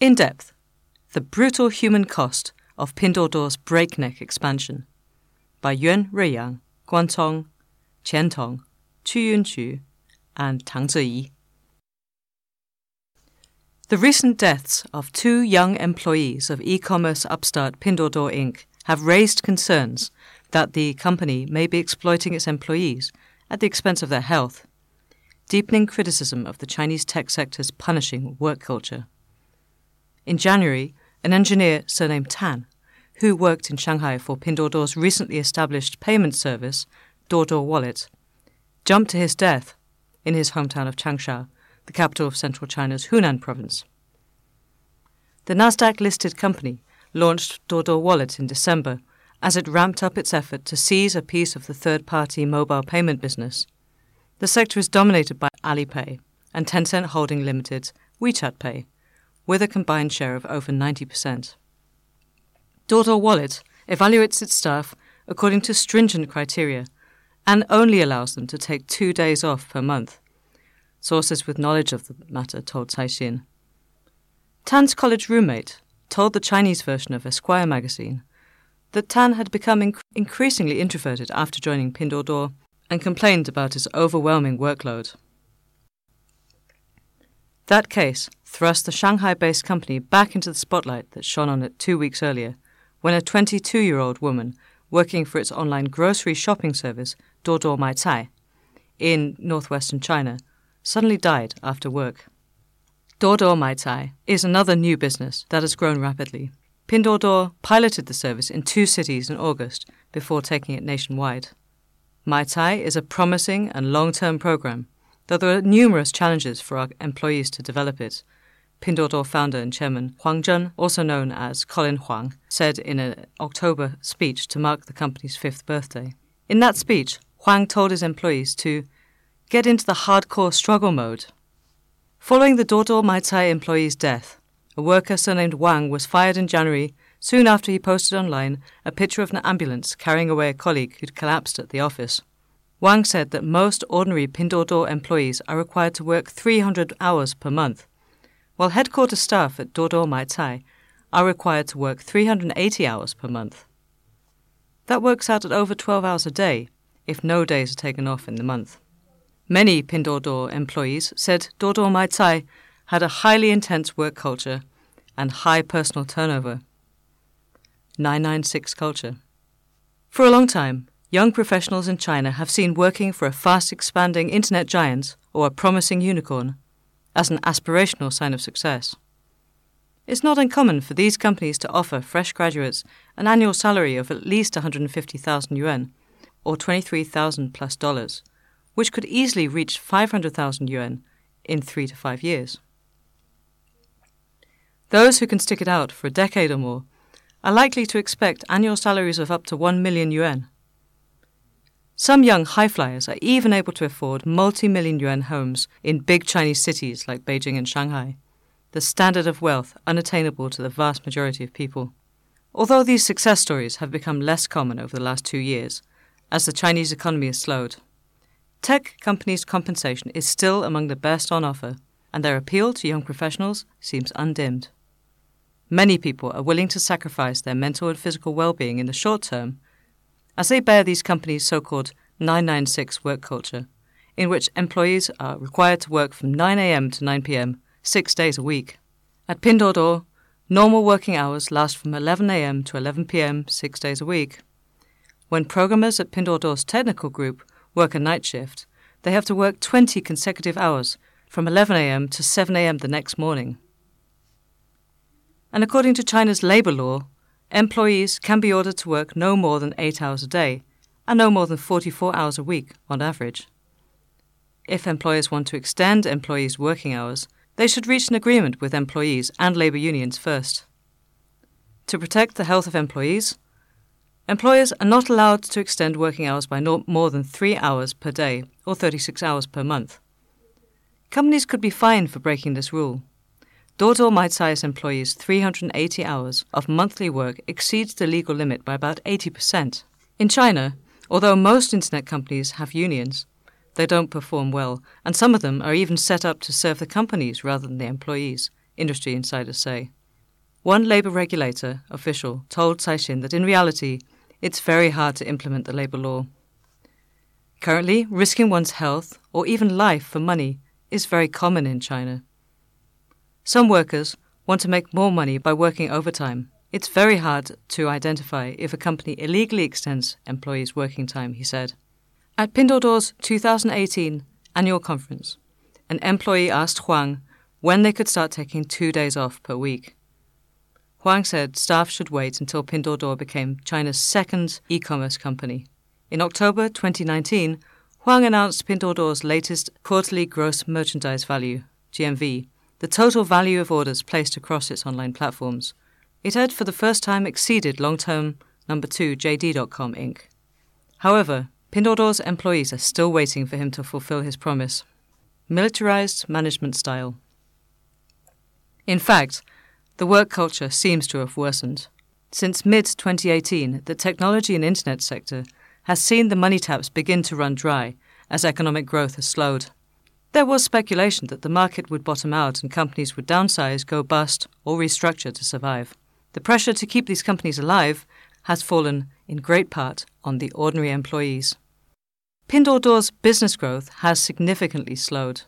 In depth, the brutal human cost of Pinduoduo's breakneck expansion by Yuan Ruiyang, Guan Cong, Qian Tong, Chu Yunqu, and Tang Ziyi. The recent deaths of two young employees of e-commerce upstart Pinduoduo Inc. have raised concerns that the company may be exploiting its employees at the expense of their health, deepening criticism of the Chinese tech sector's punishing work culture. In January, an engineer surnamed Tan, who worked in Shanghai for Pinduoduo's recently established payment service, Duoduo Wallet, jumped to his death in his hometown of Changsha, the capital of central China's Hunan province. The Nasdaq listed company launched Duoduo Wallet in December as it ramped up its effort to seize a piece of the third party mobile payment business. The sector is dominated by Alipay and Tencent Holding Limited's WeChat Pay with a combined share of over 90%. Duoduo Wallet evaluates its staff according to stringent criteria and only allows them to take two days off per month. Sources with knowledge of the matter told Caixin. Tan's college roommate told the Chinese version of Esquire magazine that Tan had become inc- increasingly introverted after joining Pinduoduo and complained about his overwhelming workload. That case thrust the Shanghai based company back into the spotlight that shone on it two weeks earlier, when a 22 year old woman working for its online grocery shopping service, Duoduo Maicai, in northwestern China, suddenly died after work. Duoduo Maicai is another new business that has grown rapidly. Pinduoduo piloted the service in two cities in August before taking it nationwide. Maicai is a promising and long term program though there are numerous challenges for our employees to develop it. Pinduoduo founder and chairman Huang Zheng, also known as Colin Huang, said in an October speech to mark the company's fifth birthday. In that speech, Huang told his employees to get into the hardcore struggle mode. Following the Duoduo Maicai employee's death, a worker surnamed Wang was fired in January soon after he posted online a picture of an ambulance carrying away a colleague who'd collapsed at the office. Wang said that most ordinary Pinduoduo employees are required to work 300 hours per month, while headquarters staff at Duoduo Maicai are required to work 380 hours per month. That works out at over 12 hours a day, if no days are taken off in the month. Many Pinduoduo employees said Duoduo Maicai had a highly intense work culture and high personal turnover. 996 culture. For a long time, young professionals in China have seen working for a fast expanding internet giant or a promising unicorn as an aspirational sign of success. It's not uncommon for these companies to offer fresh graduates an annual salary of at least 150,000 yuan or 23,000 plus dollars, which could easily reach 500,000 yuan in 3 to 5 years. Those who can stick it out for a decade or more are likely to expect annual salaries of up to 1 million yuan. Some young high flyers are even able to afford multi million yuan homes in big Chinese cities like Beijing and Shanghai, the standard of wealth unattainable to the vast majority of people. Although these success stories have become less common over the last two years, as the Chinese economy has slowed, tech companies' compensation is still among the best on offer, and their appeal to young professionals seems undimmed. Many people are willing to sacrifice their mental and physical well being in the short term as they bear these companies' so called 996 work culture, in which employees are required to work from 9 a.m. to 9 p.m. six days a week. At Pinduoduo, normal working hours last from 11 a.m. to 11 p.m. six days a week. When programmers at Pinduoduo's technical group work a night shift, they have to work 20 consecutive hours from 11 a.m. to 7 a.m. the next morning. And according to China's labor law, employees can be ordered to work no more than 8 hours a day and no more than 44 hours a week on average. If employers want to extend employees' working hours, they should reach an agreement with employees and labour unions first. To protect the health of employees, employers are not allowed to extend working hours by no more than three hours per day or 36 hours per month. Companies could be fined for breaking this rule. Duoduo Maicai's employees' 380 hours of monthly work exceeds the legal limit by about 80%. In China, although most internet companies have unions, they don't perform well, and some of them are even set up to serve the companies rather than the employees, industry insiders say. One labour regulator official told Caixin that in reality, it's very hard to implement the labour law. Currently, risking one's health or even life for money is very common in China. Some workers want to make more money by working overtime. It's very hard to identify if a company illegally extends employees' working time, he said. At Pinduoduo's 2018 annual conference, an employee asked Huang when they could start taking two days off per week. Huang said staff should wait until Pinduoduo became China's second e-commerce company. In October 2019, Huang announced Pinduoduo's latest quarterly gross merchandise value, GMV, the total value of orders placed across its online platforms. It had for the first time exceeded long-term number 2 JD.com Inc. However, Pinduoduo's employees are still waiting for him to fulfill his promise. Militarized management style. In fact, the work culture seems to have worsened. Since mid 2018, the technology and internet sector has seen the money taps begin to run dry as economic growth has slowed. There was speculation that the market would bottom out and companies would downsize, go bust, or restructure to survive. The pressure to keep these companies alive has fallen in great part on the ordinary employees. Pinduoduo's business growth has significantly slowed.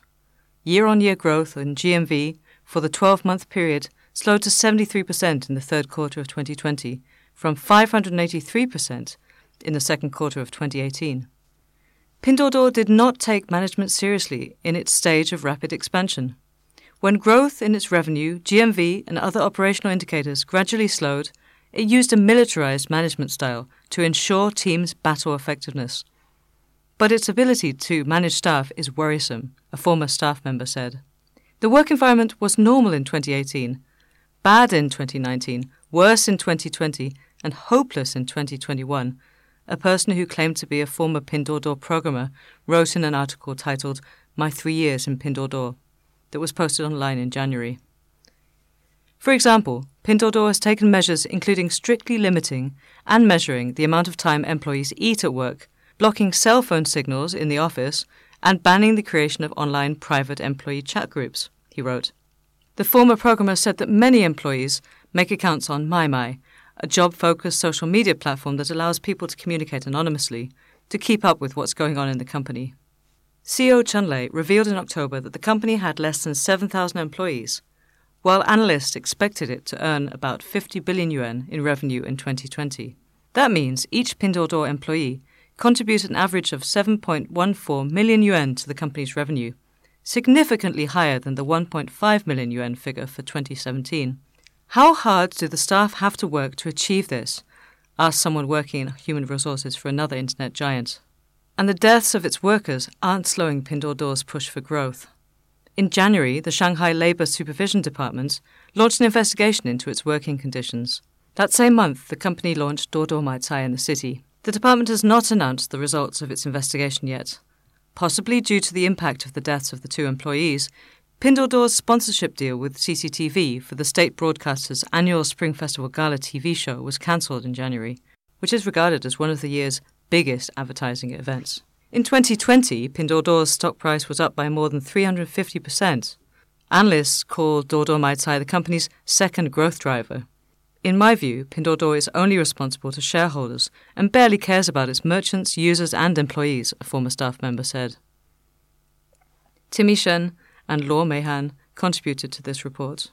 Year on year growth in GMV for the 12 month period slowed to 73% in the third quarter of 2020 from 583% in the second quarter of 2018. Pinduoduo did not take management seriously in its stage of rapid expansion. When growth in its revenue, GMV, and other operational indicators gradually slowed, it used a militarized management style to ensure teams' battle effectiveness. But its ability to manage staff is worrisome, a former staff member said. The work environment was normal in 2018, bad in 2019, worse in 2020, and hopeless in 2021 a person who claimed to be a former Pinduoduo programmer wrote in an article titled My Three Years in Pinduoduo that was posted online in January. For example, Pinduoduo has taken measures including strictly limiting and measuring the amount of time employees eat at work, blocking cell phone signals in the office, and banning the creation of online private employee chat groups, he wrote. The former programmer said that many employees make accounts on MaiMai, a job focused social media platform that allows people to communicate anonymously to keep up with what's going on in the company. CEO Chen Lei revealed in October that the company had less than 7,000 employees, while analysts expected it to earn about 50 billion yuan in revenue in 2020. That means each Pinduoduo employee contributes an average of 7.14 million yuan to the company's revenue, significantly higher than the 1.5 million yuan figure for 2017. How hard do the staff have to work to achieve this? asked someone working in human resources for another internet giant. And the deaths of its workers aren't slowing Pinduoduo's push for growth. In January, the Shanghai Labour Supervision Department launched an investigation into its working conditions. That same month, the company launched Duoduo Maicai in the city. The department has not announced the results of its investigation yet. Possibly due to the impact of the deaths of the two employees, Pinduoduo's sponsorship deal with CCTV for the state broadcaster's annual Spring Festival Gala TV show was cancelled in January, which is regarded as one of the year's biggest advertising events. In 2020, Pinduoduo's stock price was up by more than 350%. Analysts call Duoduo Maicai the company's second growth driver. In my view, Pinduoduo is only responsible to shareholders and barely cares about its merchants, users, and employees, a former staff member said. Timmy Shen, and Luo Meihan contributed to this report.